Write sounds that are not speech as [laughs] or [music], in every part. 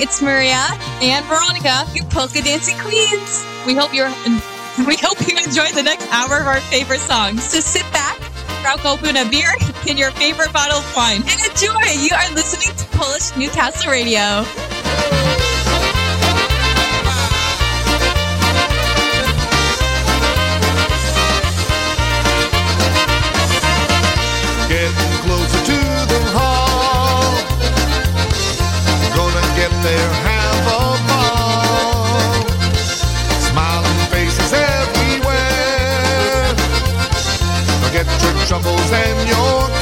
It's Maria and Veronica, your polka dancing queens. We hope you're [laughs] we hope you enjoy the next hour of our favorite songs. So sit back, crack open a beer and your favorite bottle of wine, and enjoy. You are listening to Polish Newcastle Radio. Troubles and your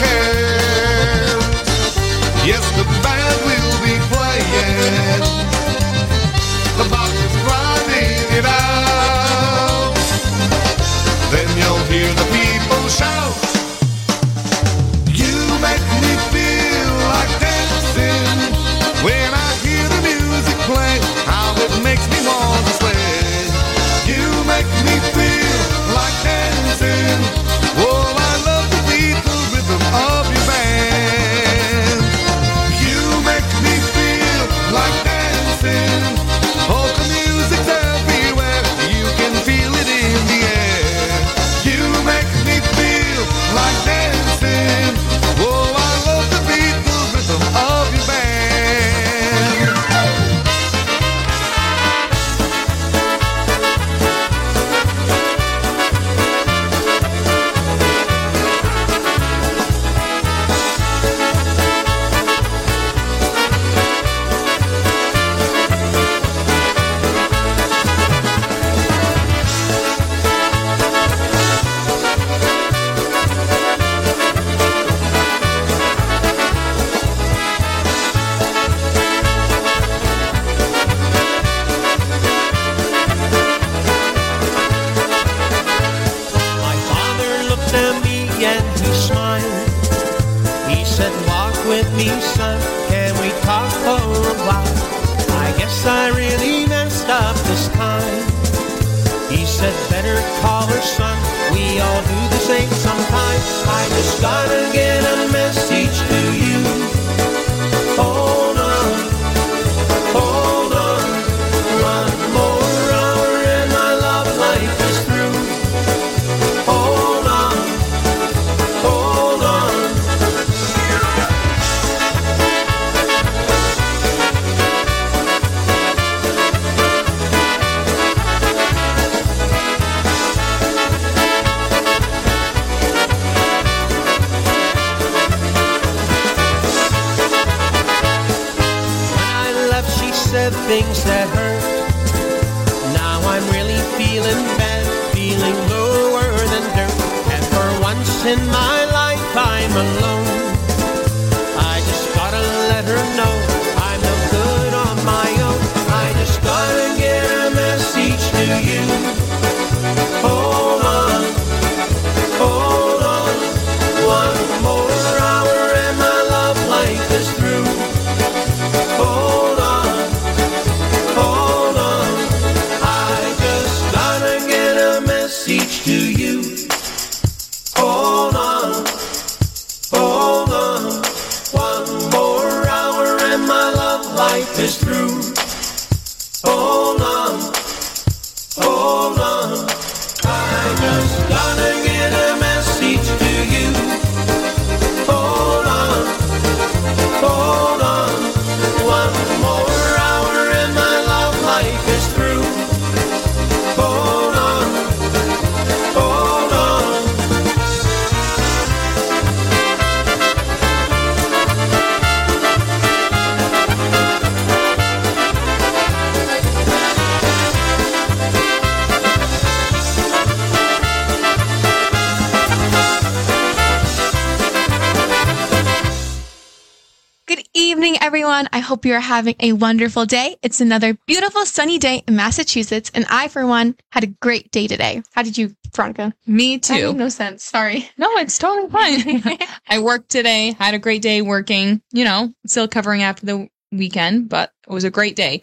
everyone. I hope you're having a wonderful day. It's another beautiful sunny day in Massachusetts, and I, for one, had a great day today. How did you, Veronica? Me That made too. no sense. Sorry. No, it's totally fine. [laughs] [laughs] I worked today, had a great day working, you know, still covering after the weekend, but it was a great day.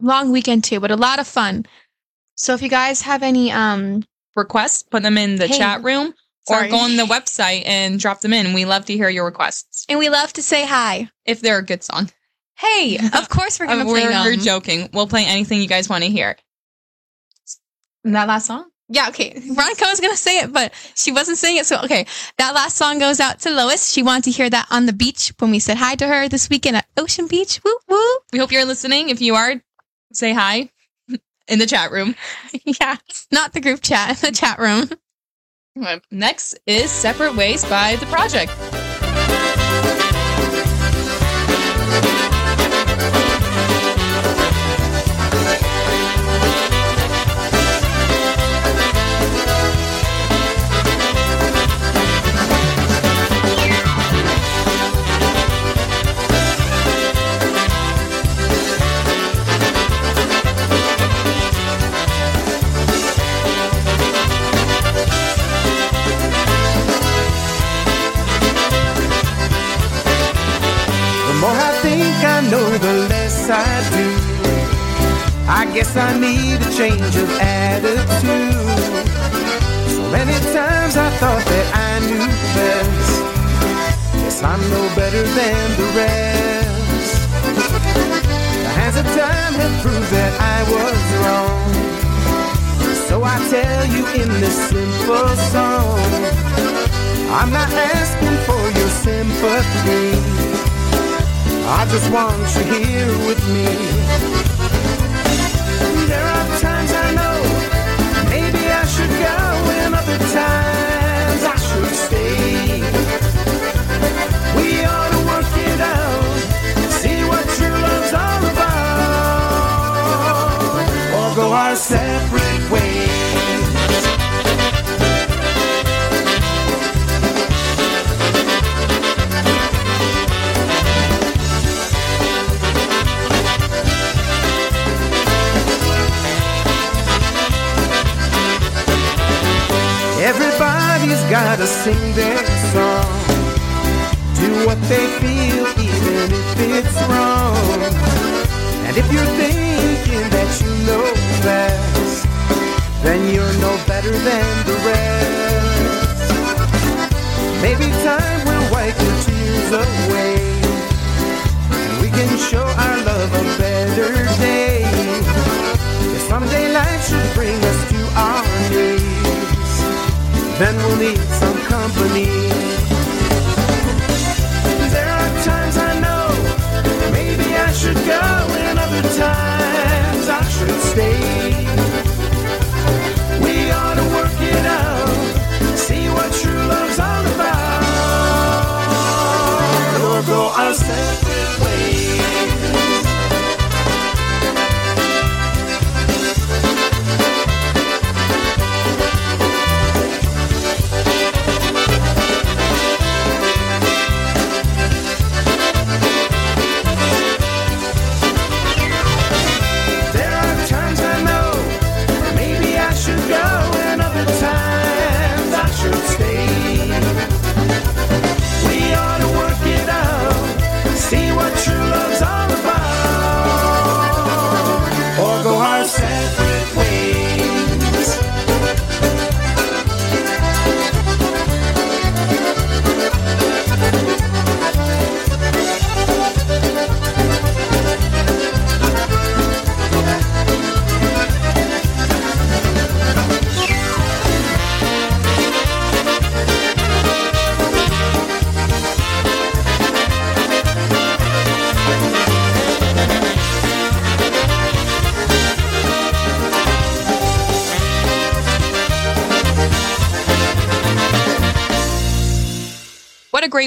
Long weekend too, but a lot of fun. So if you guys have any um Requests, put them in the Hey, chat room sorry. or go on the website and drop them in. We love to hear your requests and we love to say hi. if they're a good song. Hey, [laughs] of course we're gonna play we're, we're um, joking. We'll play anything you guys want to hear. That last song? Yeah, okay. [laughs] Veronica was gonna say it, but she wasn't saying it. So okay, that last song goes out to Lois. She wanted to hear that on the beach when we said hi to her this weekend at Ocean Beach. Woo woo. We hope you're listening. If you are, say hi [laughs] in the chat room. yeah, not the group chat, the chat room. Next is Separate Ways by The Project. Better than the rest. Maybe time will wipe your tears away. We can show our love a better day. If someday life should bring us to our knees then we'll need some company. There are times I know maybe I should go, and other times I should stay. Ought to work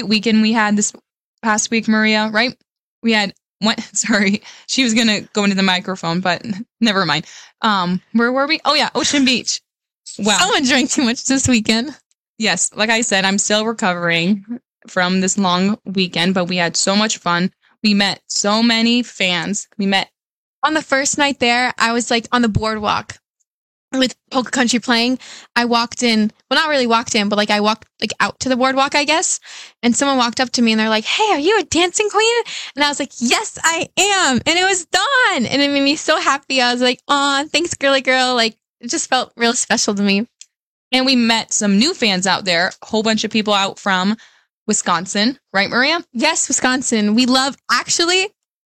What weekend we had this past week, Maria, right? We had one [laughs] sorry, she was gonna go into the microphone, but [laughs] never mind. Um, where were we? Oh yeah, Ocean Beach. Wow. Someone drank too much this weekend. yes, like I said, I'm still recovering from this long weekend, but we had so much fun. We met so many fans. We met On the first night there, I was like on the boardwalk with Polka Country playing. I walked in, well, not really walked in, but like I walked like out to the boardwalk, I guess. And someone walked up to me and they're like, Hey, are you a dancing queen? And I was like, Yes, I am. And it was Dawn. And it made me so happy. I was like, Aw, thanks, girly girl. Like it just felt real special to me. and we met some new fans out there, a whole bunch of people out from Wisconsin, right, Maria? Yes, Wisconsin. We love actually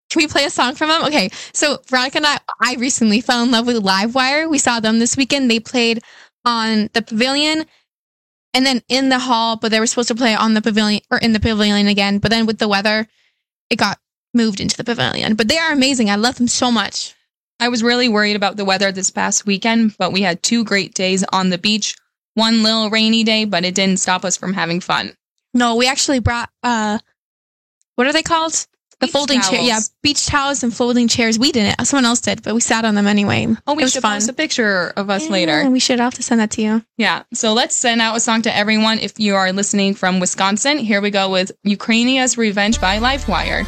Can we play a song from them? Okay, so Veronica and I, I recently fell in love with Livewire. We saw them this weekend. They played on the pavilion and then in the hall, but they were supposed to play on the pavilion or in the pavilion again. But then with the weather, it got moved into the pavilion. But they are amazing. I love them so much. I was really worried about the weather this past weekend, but we had two great days on the beach. One little rainy day, but it didn't stop us from having fun. No, we actually brought uh what are they called? The Beach folding chair. Yeah, beach towels and folding chairs. We didn't. Someone else did, but we sat on them anyway. Oh, we it was should fun. post a picture of us Yeah, later. We should. Have to send that to you. Yeah. So let's send out a song to everyone if you are listening from Wisconsin. Here we go with Ukrainia's Revenge by Livewire.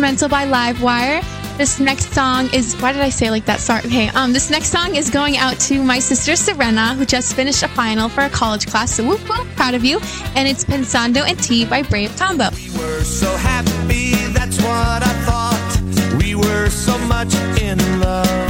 Instrumental by Livewire. This next song is why did I say like that? Sorry. Okay. Um, this next song is going out to my sister Serena, who just finished a final for a college class. So whoop whoop, proud of you. And it's Pensando en Ti by Brave Combo. We were so happy, that's what I thought. We were so much in love.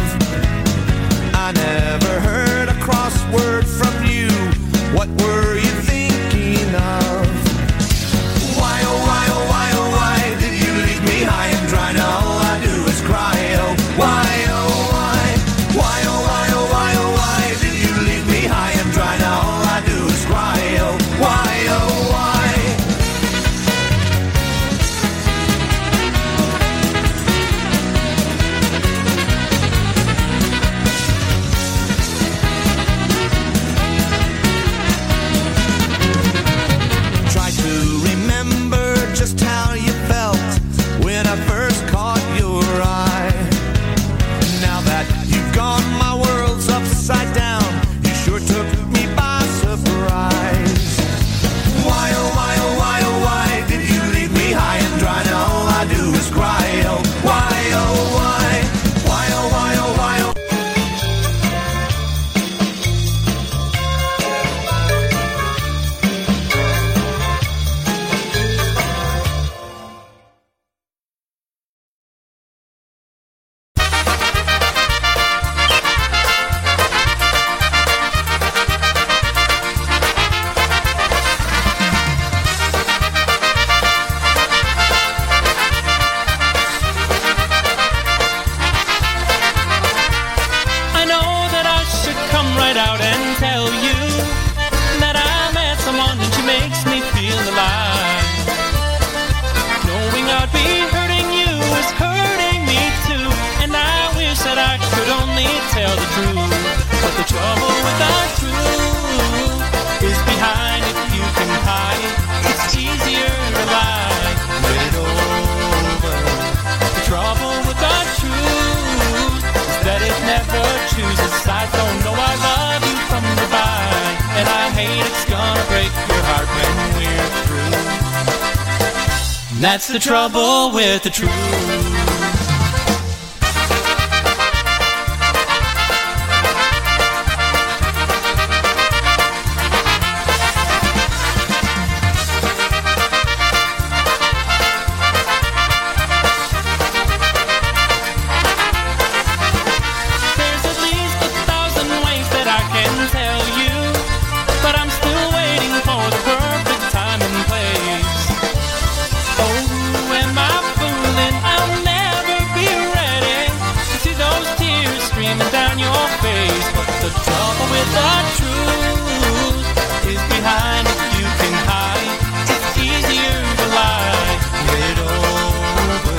With the truth is behind it you can hide. It's easier to lie. Get over.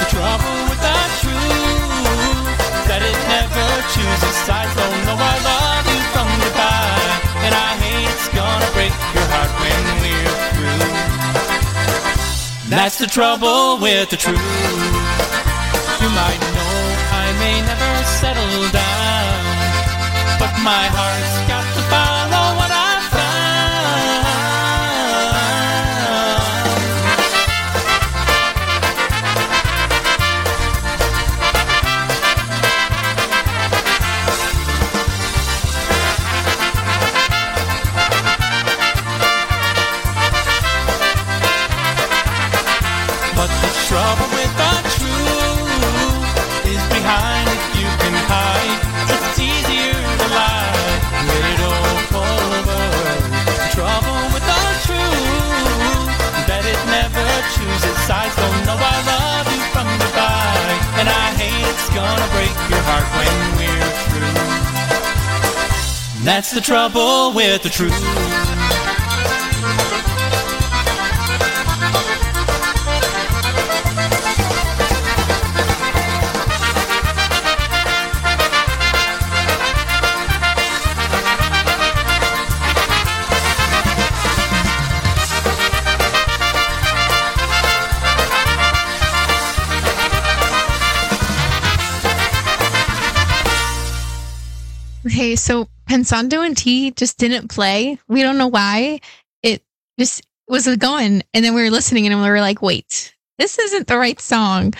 The trouble with the truth that it never chooses sides. Don't know I love you from goodbye, and I hate it's gonna break your heart when we're through. That's the trouble with the truth. You might know I may never settle down, but my heart's got That's the trouble with the truth. Okay, so Pensando en Ti just didn't play. We don't know why. It just was going, and then we were listening, and we were like, "Wait, this isn't the right song."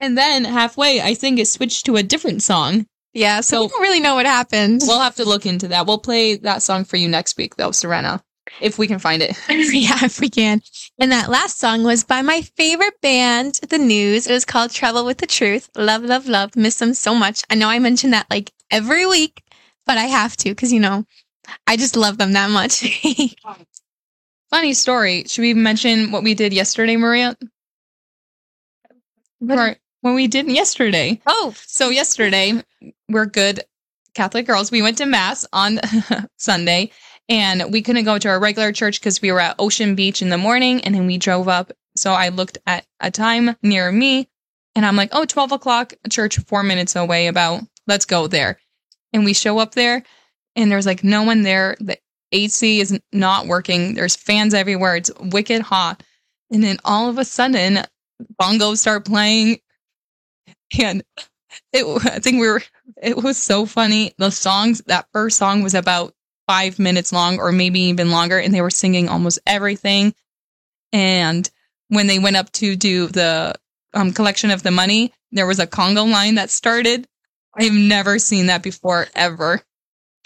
And then halfway, I think it switched to a different song. Yeah, so, we don't really know what happened. We'll have to look into that. We'll play that song for you next week, though, Serena, if we can find it. [laughs] yeah, if we can. And that last song was by my favorite band, The News. It was called Trouble with the Truth. Love, love, love. Miss them so much. I know I mention that like every week, but I have to because, you know, I just love them that much. [laughs] Funny story. Should we mention what we did yesterday, Maria? Right. When we did yesterday. oh, So yesterday, we're good Catholic girls. We went to mass on [laughs] Sunday and we couldn't go to our regular church because we were at Ocean Beach in the morning and then we drove up. So I looked at a time near me and I'm like, oh, 12 o'clock, church four minutes away about, let's go there. And we show up there and there's like no one there. The AC is not working. There's fans everywhere. It's wicked hot. And then all of a sudden, bongos start playing and it i think we were it was so funny the songs that first song was about five minutes long or maybe even longer and they were singing almost everything and when they went up to do the um, collection of the money there was a congo line that started i've never seen that before ever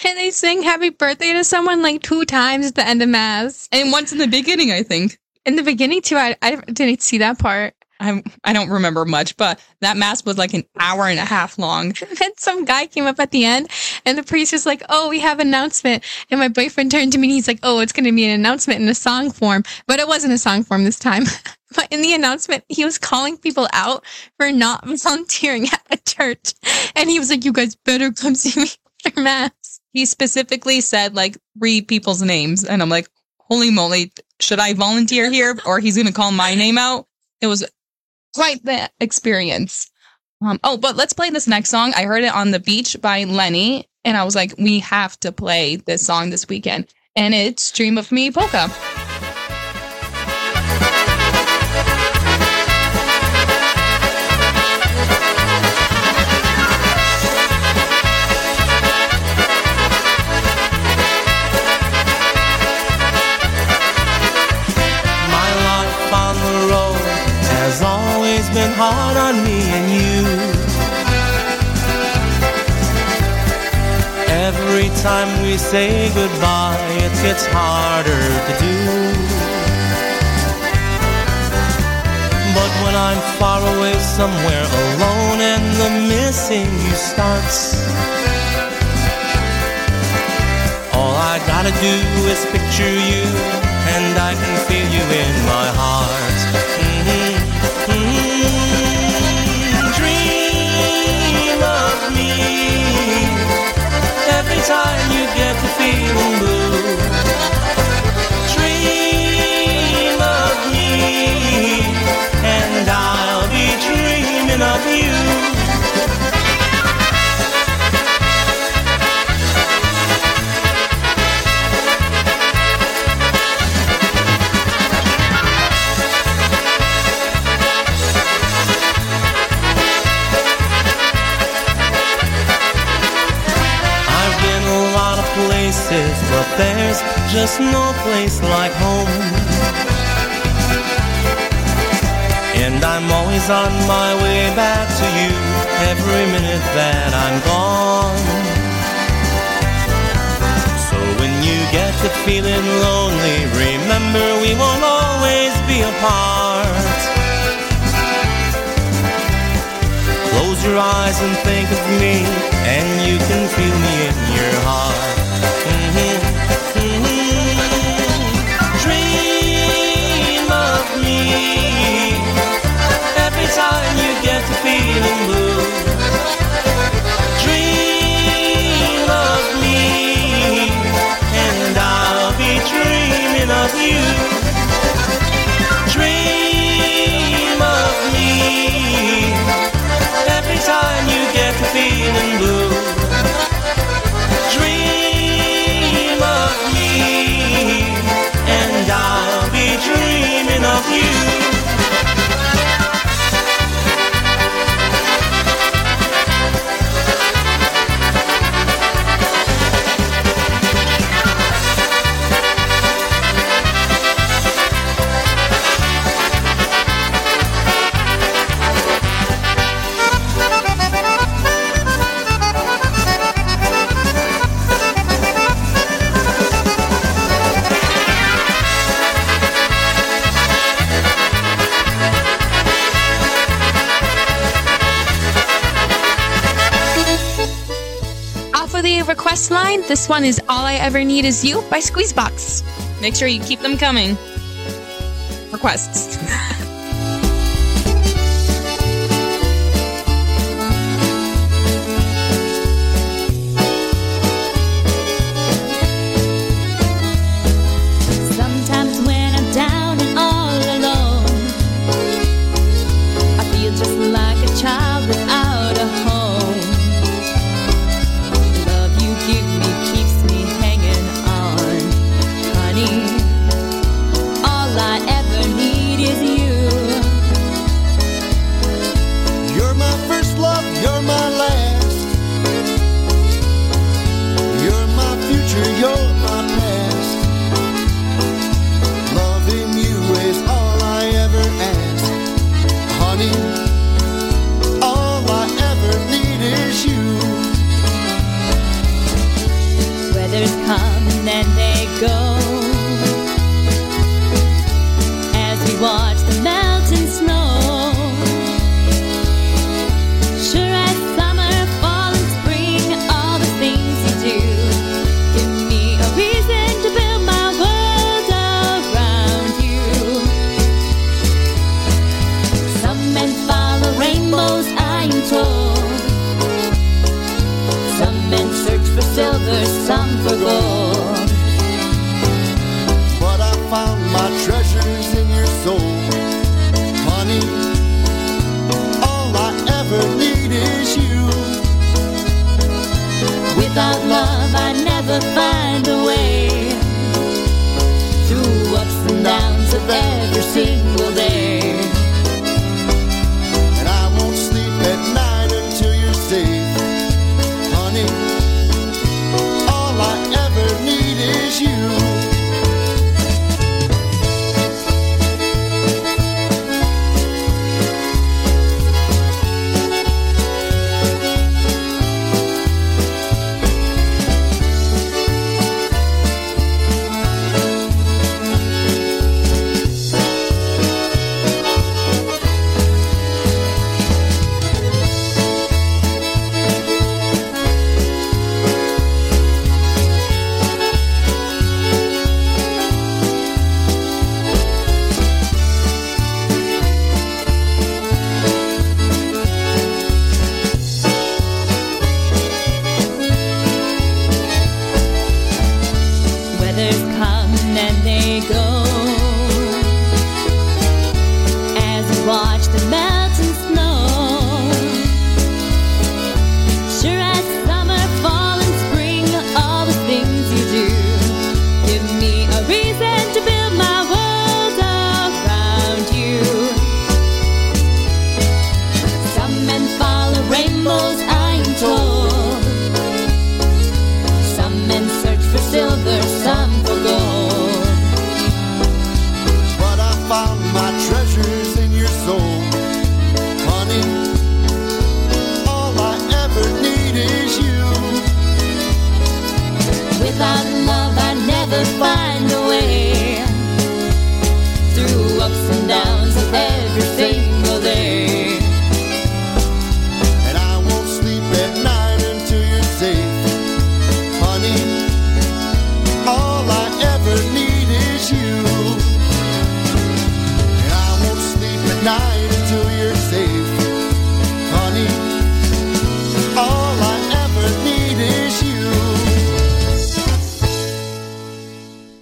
and they sing happy birthday to someone like two times at the end of Mass. and once in the beginning i think In the beginning, too, I, I didn't see that part. I, I don't remember much but that mass was like an hour and a half long [laughs] And some guy came up at the end, and the priest was like, "Oh, we have an announcement." And my boyfriend turned to me, and he's like, "Oh, it's going to be an announcement in a song form," but it wasn't a song form this time. [laughs] but in the announcement, he was calling people out for not [laughs] volunteering at a church, and he was like, "You guys better come see me after mass." he specifically said like three people's names and i'm like holy moly should i volunteer here or he's gonna call my name out it was quite the experience. Um, oh but let's play this next song. I heard it on the beach by lenny and i was like we have to play this song this weekend. And it's dream of me polka time we say goodbye, it gets harder to do. But when I'm far away somewhere alone and the missing you starts, all I gotta do is picture you and I can feel you in my heart. Time there's just no place like home. And I'm always on my way back to you every minute that I'm gone. So when you get to feeling lonely, remember we won't always be apart. Close your eyes and think of me, and you can feel me in your heart. Mhm, mhm. Every time you get to feeling blue. This one is All I Ever Need Is You by Squeezebox. Make sure you keep them coming. Requests.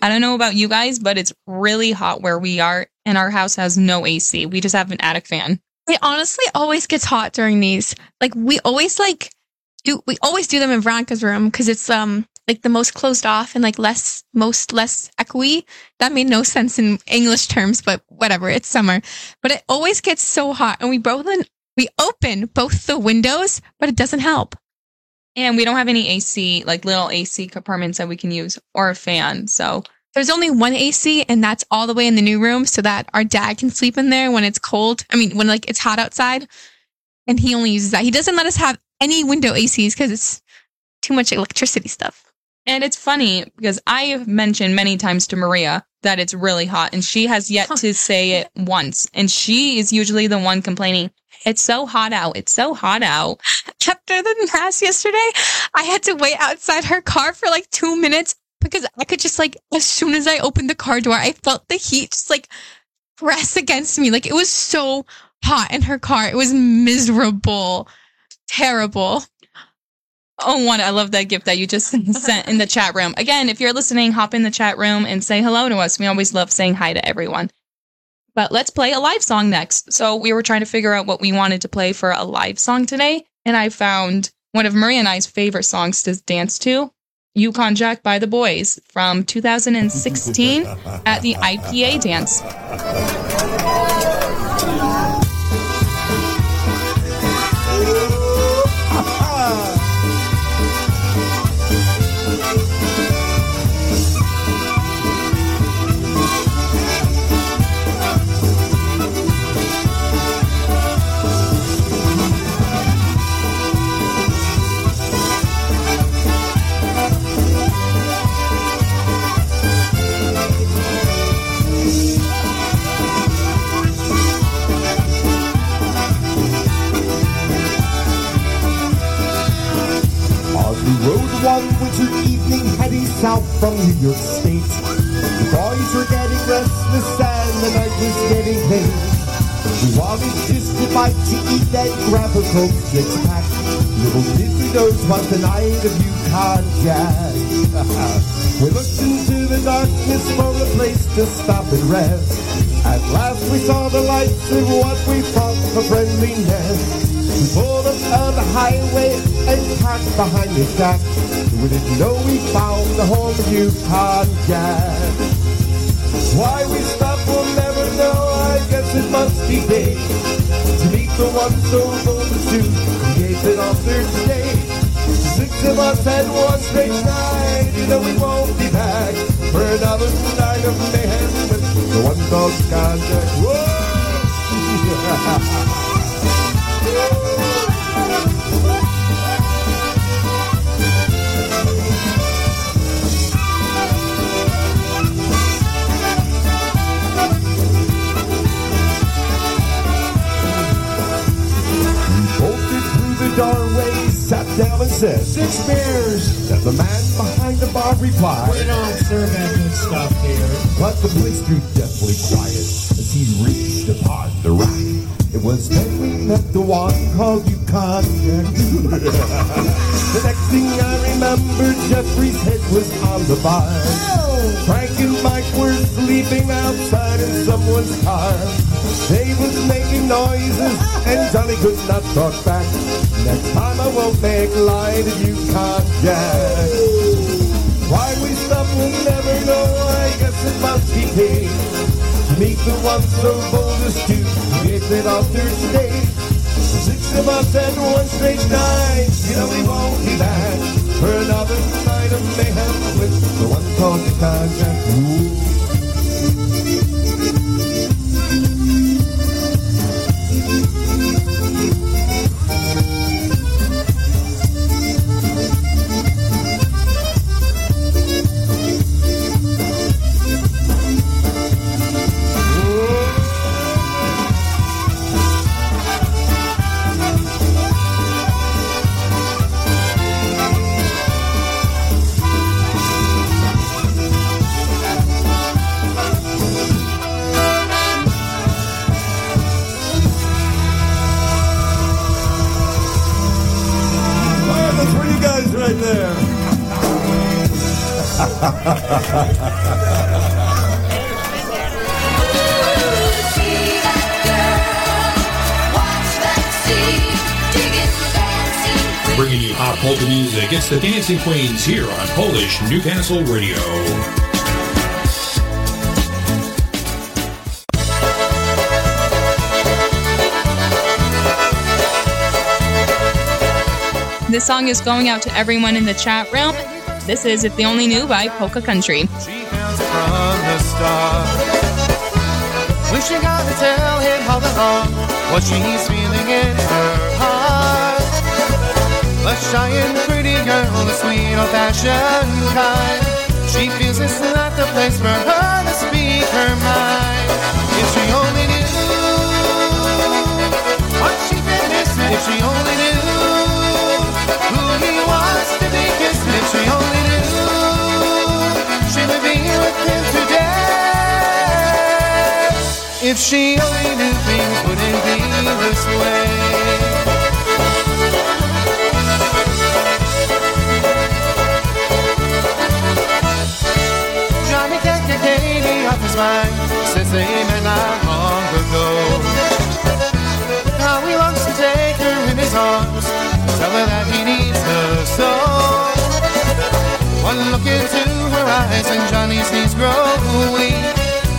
I don't know about you guys, but it's really hot where we are, and our house has no AC. We just have an attic fan. It honestly always gets hot during these. Like we always like do we always do them in Veronica's room because it's um like the most closed off and like less most less echoey. That made no sense in English terms, but whatever. It's summer, but it always gets so hot, and we both we open both the windows, but it doesn't help. And we don't have any AC, like little AC compartments that we can use, or a fan. So There's only one AC, and that's all the way in the new room, so that our dad can sleep in there when it's cold. I mean, when like it's hot outside, and he only uses that. He doesn't let us have any window ACs because it's too much electricity stuff. And it's funny because I have mentioned many times to Maria that it's really hot, and she has yet to say it once. And she is usually the one complaining, It's so hot out. It's so hot out. [laughs] After the mass yesterday, I had to wait outside her car for like two minutes because I could just like as soon as I opened the car door, I felt the heat just like press against me. Like it was so hot in her car. It was miserable, terrible. Oh, one, I love that gift that you just [laughs] sent in the chat room. Again, if you're listening, hop in the chat room and say hello to us. We always love saying hi to everyone. But let's play a live song next. So we were trying to figure out what we wanted to play for a live song today, and I found one of Maria and I's favorite songs to dance to, Yukon Jack by the Boys from 2016 at the IPA dance. York State. The boys were getting restless and the night was getting late. We wanted just a bite to eat and grab a Coke six pack. Little did we know 'twas the night of Yukon Jack. [laughs] we looked into the darkness for a place to stop and rest. At last we saw the lights of what we thought a friendly nest. We pulled up on the highway and parked behind the shack. We didn't know we found the home of Yukon Jack. Why we stopped, we'll never know. I guess it must be fate to meet the one so bold as to create it on Thursday. Six of us had one straight night. You know we won't be back for another night of mayhem the one dog contact. Whoa! [laughs] down and said, Six beers. And the man behind the bar replied, We don't serve that good stuff here. But the place grew deathly quiet as he reached upon the rack. It was then we met the one called Yukon Jack. [laughs] the next thing I remember, Jeffrey's head was on the bar. Oh. Frank and Mike were sleeping outside in someone's car. They was making noises and Johnny could not talk back. Next time I won't make light of Yukon Jack. Why we stop, we'll never know. I guess it must be paid. To meet the one so bold as to it on Thursday. Six of us and one straight night. You know we won't be back for another night of mayhem with the one called Yukon Jack. Ooh. The Dancing Queens here on Polish Newcastle Radio. This song is going out to everyone in the chat room. This is If They Only Knew by Polka Country. She bounced from the start. Wishing I could tell him all along what she's feeling in her heart. A shy and pretty girl, a sweet old-fashioned kind. She feels it's not the place for her to speak her mind. If she only knew what she's been missing, if she only knew who he wants to be kissing, if she only knew she would be with him today. If she only knew things wouldn't be this way. Mind since they met not long ago. How he longs to take her in his arms, tell her that he needs her so. One look into her eyes and Johnny's knees grow weak.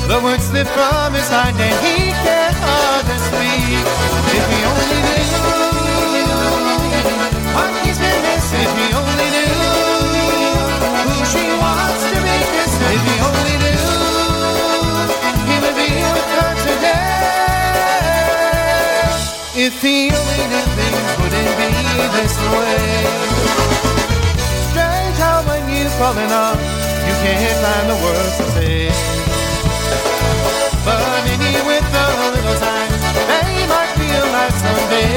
The words slip from his mind and he can't hardly speak. If he only If he only knew things wouldn't be this way. Strange how when you fall in love, you can't find the words to say. But maybe with a little time, they might realize someday.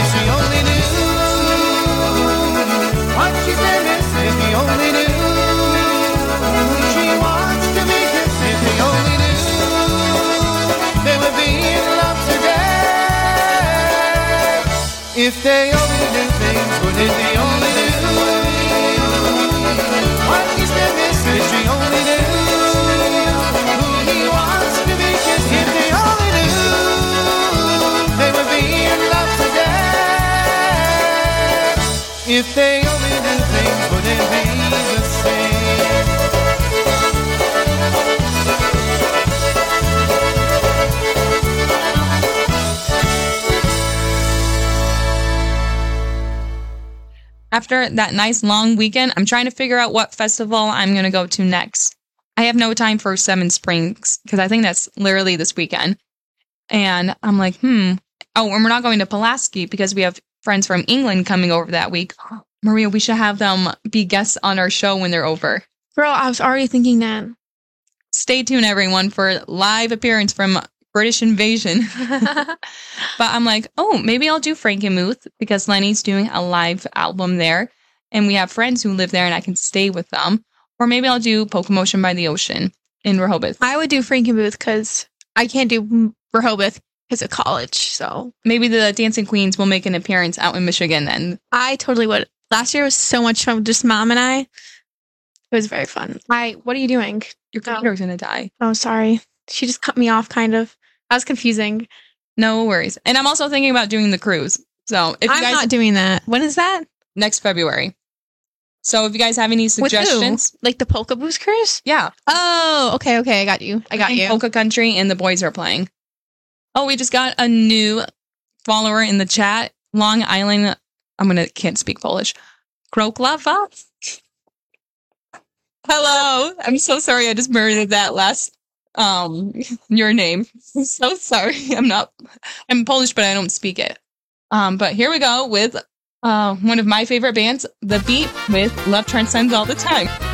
If she only knew what she's been missing, if he only knew If they only knew things wouldn't be only knew? What he's been missing, if she only knew? Who he wants to be kissed, if they only knew. They would be in love today. If they After that nice long weekend, I'm trying to figure out what festival I'm going to go to next. I have no time for Seven Springs because I think that's literally this weekend. And I'm like, hmm. Oh, and we're not going to Pulaski because we have friends from England coming over that week. [gasps] Maria, we should have them be guests on our show when they're over. Bro, I was already thinking that. Stay tuned, everyone, for live appearance from British Invasion. [laughs] but I'm like, oh, maybe I'll do Frankenmuth because Lenny's doing a live album there, and we have friends who live there, and I can stay with them. Or maybe I'll do Polkamotion by the Ocean in Rehoboth. I would do Frankenmuth because I can't do Rehoboth because of college. So Maybe the Dancing Queens will make an appearance out in Michigan then. I totally would. Last year was so much fun with just mom and I. It was very fun. I, what are you doing? Your oh. computer's gonna die. Oh, sorry. She just cut me off kind of. That was confusing. No worries. And I'm also thinking about doing the cruise. So if you I'm guys not doing that. When is that? next February. So if you guys have any suggestions, Like the Polka Boost cruise? yeah, Oh, okay, okay. I got you. I got you. Polka Country and the boys are playing. Oh, we just got a new follower in the chat. Long Island. I'm gonna can't speak Polish. Kroklava. Hello. I'm so sorry. I just murdered that last um your name. I'm [laughs] so sorry. I'm not. I'm Polish, but I don't speak it. Um, but here we go with uh one of my favorite bands, The Beat, with Love Transcends All the Time.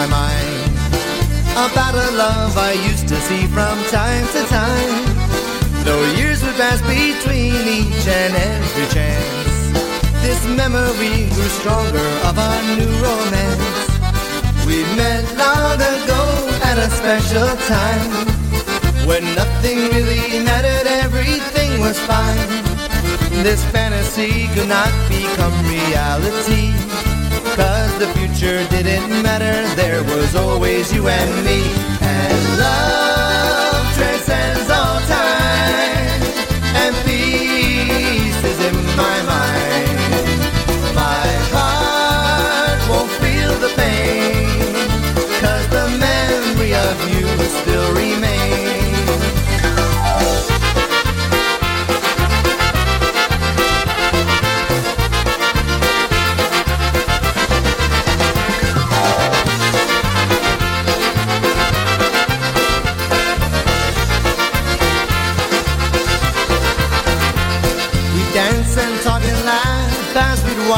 My mind about a love I used to see from time to time. Though years would pass between each and every chance, this memory grew stronger of our new romance. We met long ago at a special time when nothing really mattered, everything was fine. This fantasy could not become reality. Cause the future didn't matter, there was always you and me. And love transcends all time,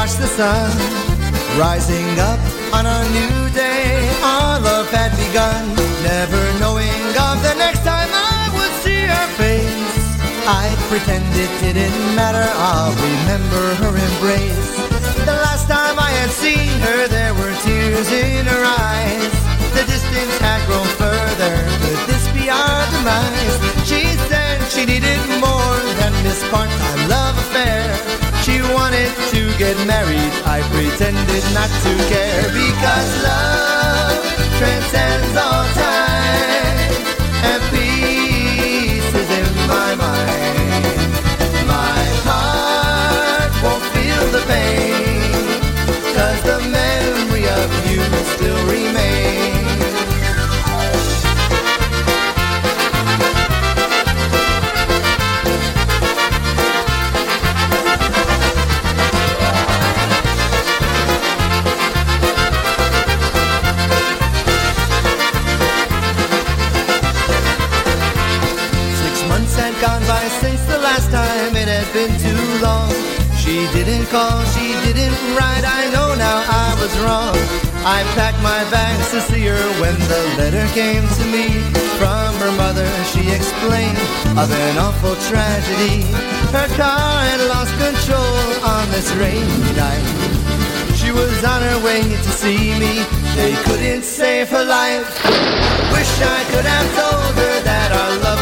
watch the sun rising up on a new day. Our love had begun, never knowing of the next time I would see her face. I pretend it didn't matter, I'll remember her embrace. The last time I had seen her, there were tears in her eyes. The distance had grown further, could this be our demise? She said she needed more than this part-time love affair. Wanted to get married, I pretended not to care because love transcends all time call, she didn't write, I know now I was wrong. I packed my bags to see her when the letter came to me. From her mother, she explained of an awful tragedy. Her car had lost control on this rainy night. She was on her way to see me. They couldn't save her life. Wish I could have told her that our love.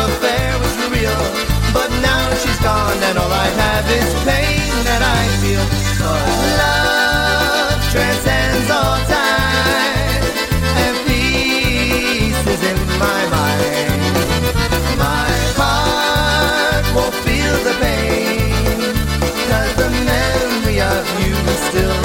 But now she's gone and all I have is pain that I feel. But love transcends all time and peace is in my mind. My heart won't feel the pain cause the memory of you still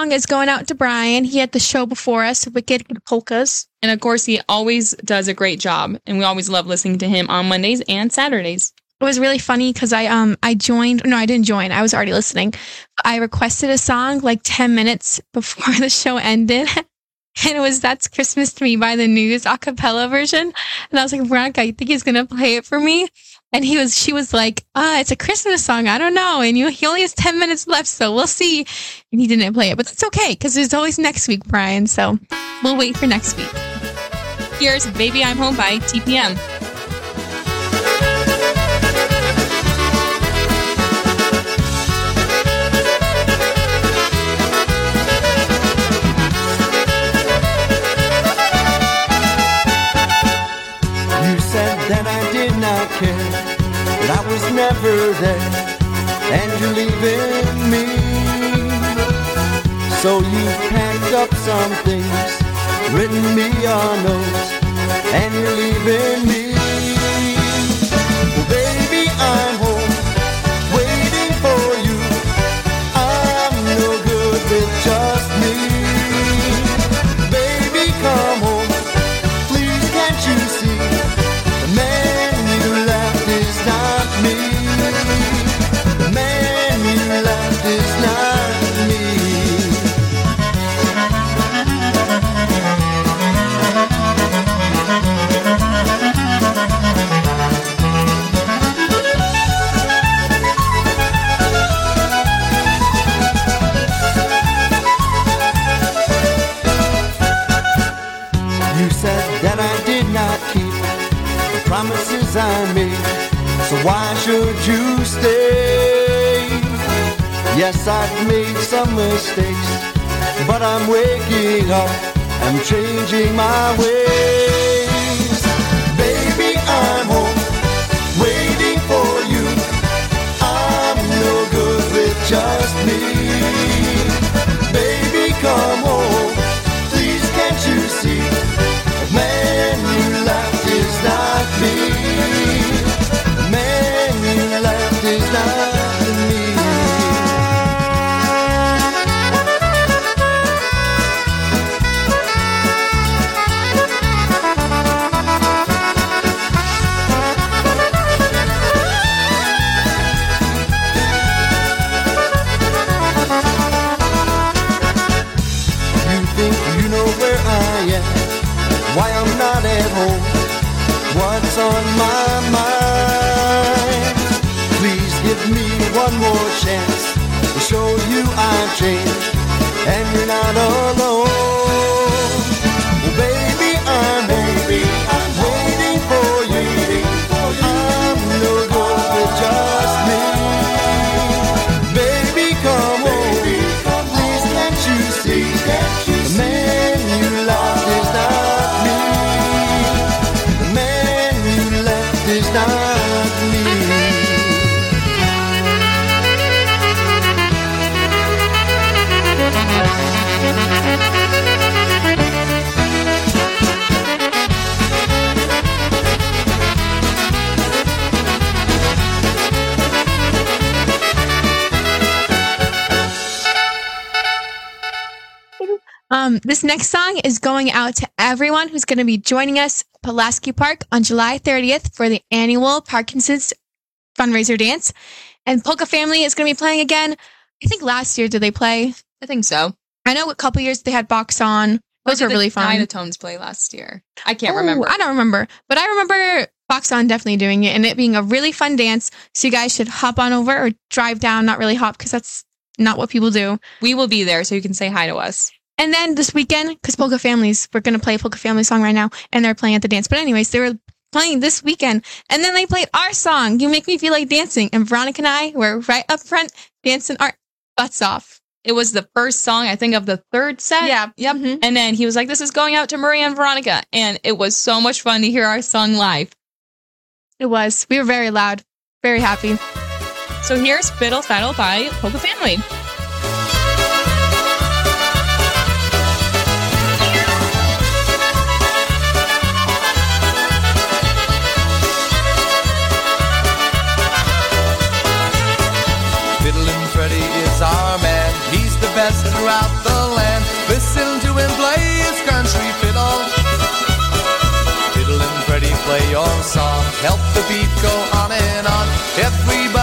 song is going out to Brian. He had the show before us, Wicked Polkas. And of course, he always does a great job, and we always love listening to him on Mondays and Saturdays. It was really funny because I um I joined no I didn't join I was already listening. I requested a song like ten minutes before [laughs] the show ended, [laughs] and it was "That's Christmas to Me" by the News a cappella version. And I was like, Veronica, I think he's gonna play it for me. And he was she was like, uh, it's a Christmas song. I don't know. And you he only has ten minutes left, so we'll see. And he didn't play it, but that's okay because there's always next week, Brian. So we'll wait for next week. Here's Baby I'm Home by TPM. Was never there, and you're leaving me. So you packed up some things, written me a note, and you're leaving me. Well, baby, I'm up. I'm changing my ways. Um, this next song is going out to everyone who's going to be joining us Pulaski Park on July 30th for the annual Parkinson's fundraiser dance. And Polka Family is going to be playing again. I think last year did they play? I think so. I know a couple years they had box on. Those were the really fun. Tones play last year. I can't remember. I don't remember, but I remember Box On definitely doing it and it being a really fun dance. So you guys should hop on over or drive down. Not really hop because that's not what people do. We will be there so you can say hi to us. And then this weekend, because Polka Families, we're going to play a Polka Family song right now, and they're playing at the dance. But anyways, they were playing this weekend, and then they played our song, You Make Me Feel Like Dancing. And Veronica and I were right up front dancing our butts off. It was the first song, I think, of the third set. Yeah. Yep. Mhm. And then he was like, This is going out to Maria and Veronica. And it was so much fun to hear our song live. It was. We were very loud, very happy. So here's Fiddle Faddle by Polka Family. Land. Listen to him play his country fiddle. Fiddlin' Freddie, play your song. Help the beat go on and on. Everybody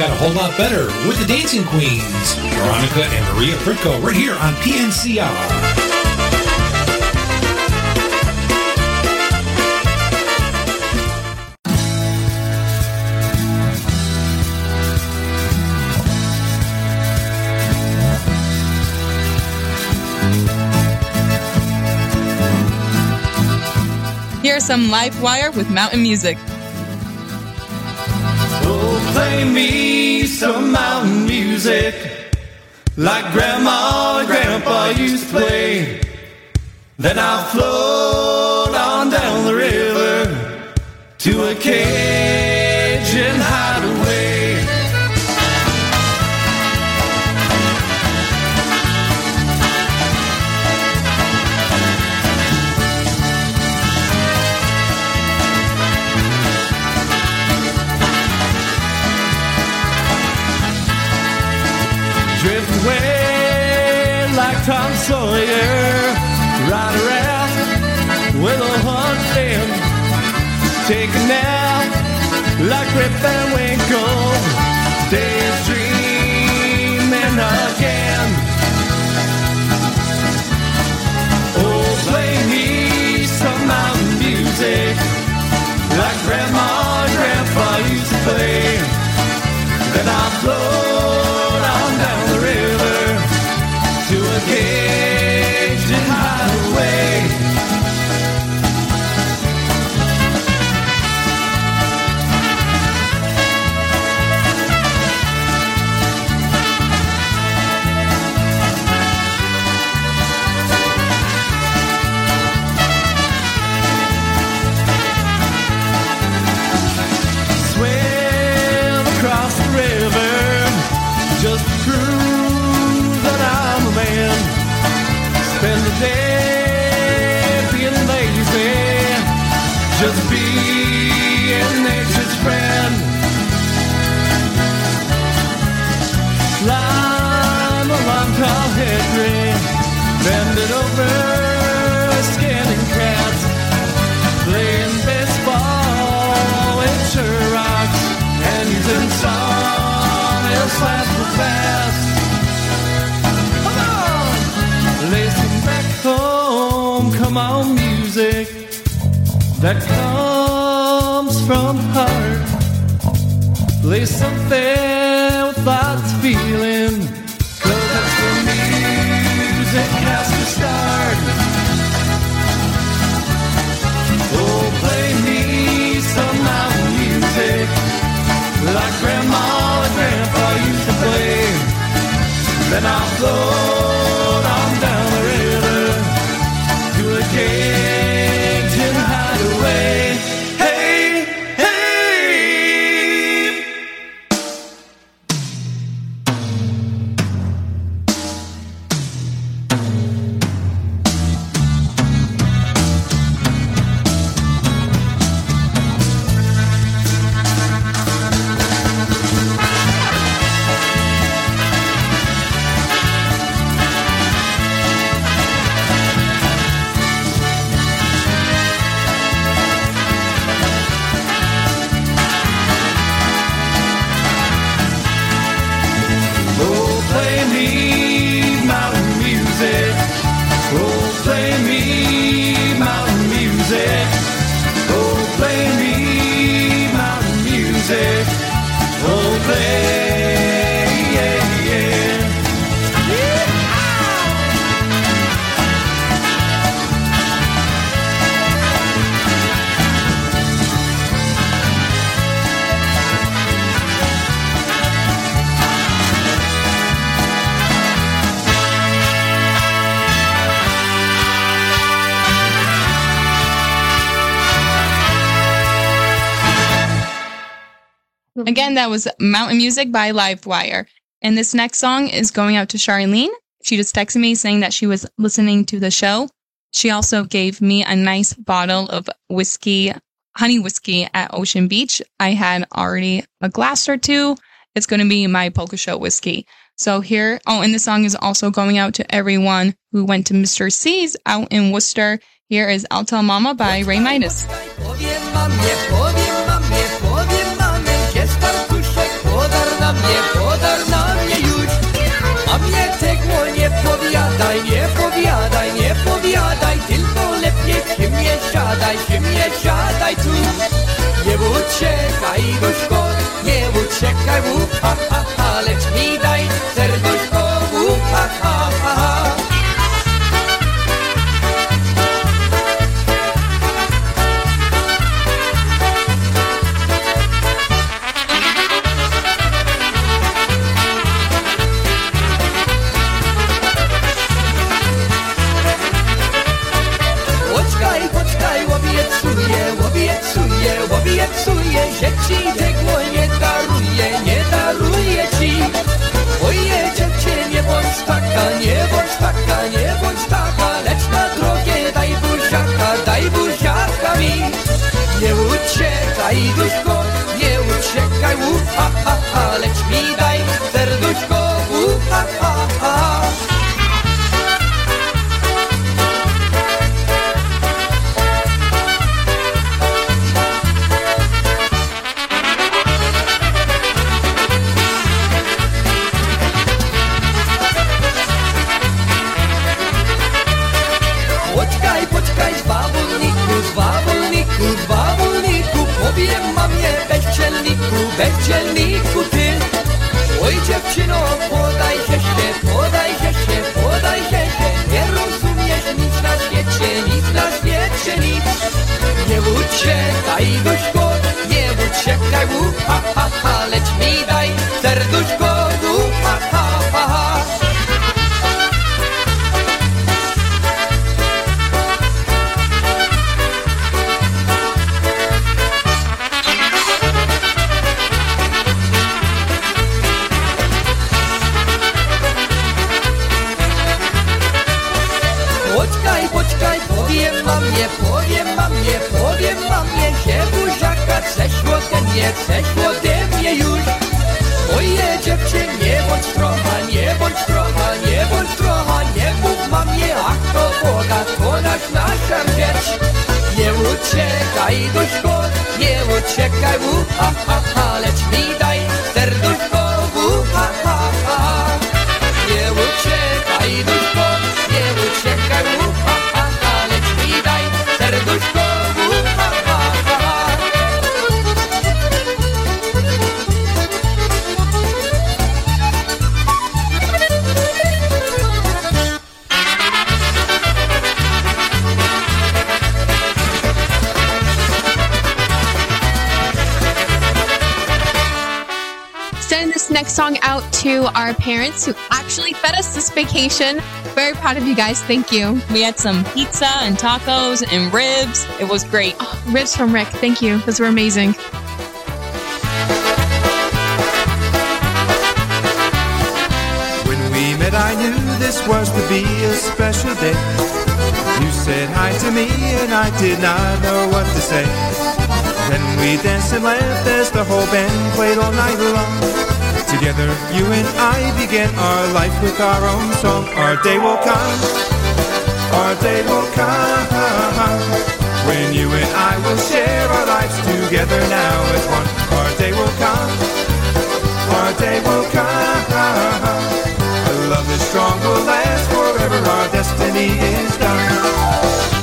got a whole lot better with the Dancing Queens, Veronica and Maria Prytko, right here on PNCR. Here's some live wire with Mountain Music. Oh, play me some mountain music like Grandma and Grandpa used to play. Then I'll float on down the river to a Cajun Tom Sawyer, ride around with a hunt take a nap like Rip Van Winkle, days dreaming again. Oh, play me some mountain music like Grandma and Grandpa used to play. Then I'll float bending over, playing baseball with Sherrocks, and. Come on, listen back home, come on, music that comes from heart. Play something with lots of feeling, like Grandma and Grandpa used to play. Then I'll float that was Mountain Music by Livewire. And this next song is going out to Charlene. She just texted me saying that she was listening to the show. She also gave me a nice bottle of whiskey, honey whiskey at Ocean Beach. I had already a glass or two. It's going to be my Polka Show whiskey. So here, oh, and the song is also going out to everyone who went to Mr. C's out in Worcester. Here is I'll Tell Mama by Ray Midas. Mnie, podar na mnie już. A mnie tego nie powiadaj, nie powiadaj, nie powiadaj Tylko lepiej przy mnie siadaj, przy mnie siadaj tu. Nie uciekaj duszko, nie uciekaj wu, ha, ha, ha Lecz obiecuję, obiecuję, że ci tego nie daruję, nie daruję ci. Oje, dziewczę, nie bądź taka, nie bądź taka, nie bądź taka, lecz na drogę daj buziaka, daj buziaka mi. Nie uciekaj, duszko, nie uciekaj, u, ha, ha, lecz mi daj serduszko, u, ha, ha, zabiję mam je bez dzielniku, ty. Oj dziewczyno podaj się, podaj parents who actually fed us this vacation. Very proud of you guys. Thank you. We had some pizza and tacos and ribs. It was great. Oh, ribs from Rick. Thank you. Those were amazing. When we met, I knew this was to be a special day. You said hi to me, and I did not know what to say. Then we danced and laughed as the whole band played all night long. Together, you and I began our life with our own song. Our day will come, our day will come. When you and I will share our lives together now as one. Our day will come, our day will come. A love is strong will last forever. Our destiny is done.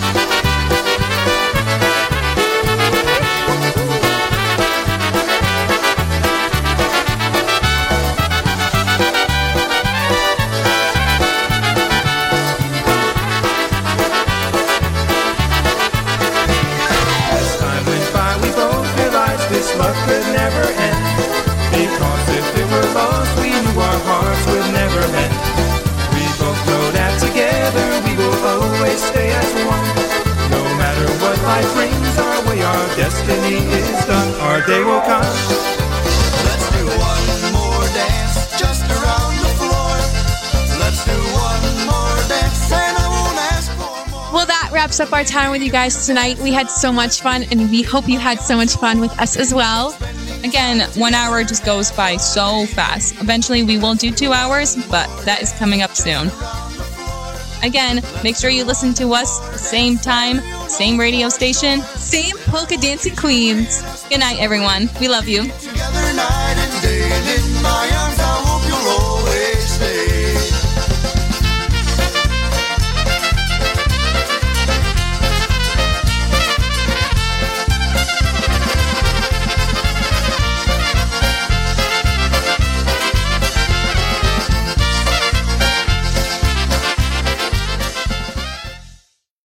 Life brings our way, our destiny is done. Our day will come. Let's do one more dance just around the floor. Let's do one more dance and I won't ask for more. Well, that wraps up our time with you guys tonight. We had so much fun, and we hope you had so much fun with us as well. Again, one hour just goes by so fast. Eventually, we will do two hours, but that is coming up soon. Again, make sure you listen to us same time, same radio station, same polka dancing queens. Good night, everyone. We love you.